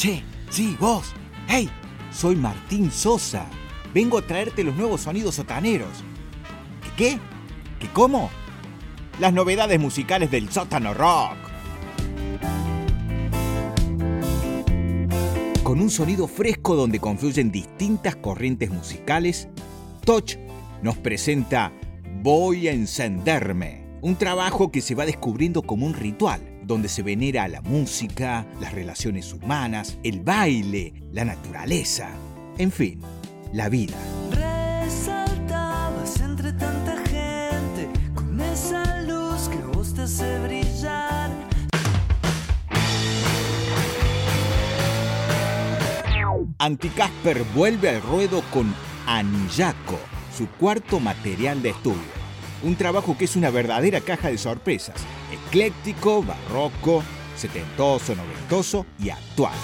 Che, sí, vos. Hey, soy Martín Sosa. Vengo a traerte los nuevos sonidos sotaneros. ¿Qué? ¿Qué? ¿Qué cómo? Las novedades musicales del sótano rock. Con un sonido fresco donde confluyen distintas corrientes musicales, Touch nos presenta Voy a encenderme, un trabajo que se va descubriendo como un ritual donde se venera la música, las relaciones humanas, el baile, la naturaleza, en fin, la vida. Resaltabas entre tanta gente con esa luz que vos te hace brillar. Anticasper vuelve al ruedo con Anillaco, su cuarto material de estudio un trabajo que es una verdadera caja de sorpresas, ecléctico, barroco, setentoso, noventoso y actual.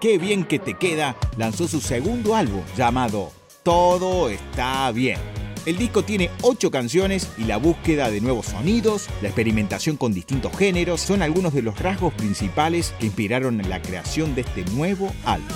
Qué bien que te queda lanzó su segundo álbum llamado Todo está bien el disco tiene ocho canciones y la búsqueda de nuevos sonidos, la experimentación con distintos géneros son algunos de los rasgos principales que inspiraron la creación de este nuevo álbum.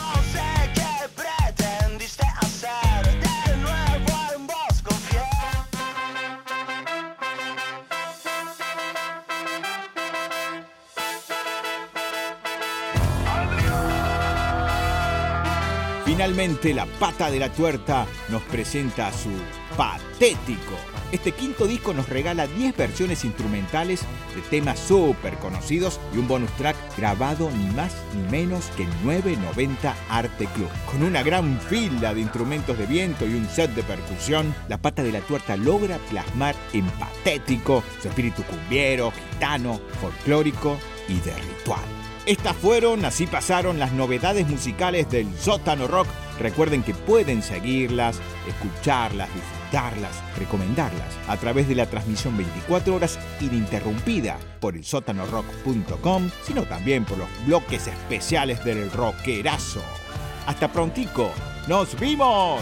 Finalmente, la pata de la tuerta nos presenta su patético. Este quinto disco nos regala 10 versiones instrumentales de temas súper conocidos y un bonus track grabado ni más ni menos que en 990 Arte Club. Con una gran fila de instrumentos de viento y un set de percusión, la pata de la tuerta logra plasmar en patético su espíritu cumbiero, gitano, folclórico y de ritual. Estas fueron, así pasaron las novedades musicales del Sótano Rock. Recuerden que pueden seguirlas, escucharlas, disfrutarlas, recomendarlas a través de la transmisión 24 horas ininterrumpida por el sótanorock.com, sino también por los bloques especiales del rockerazo. Hasta prontico, nos vimos.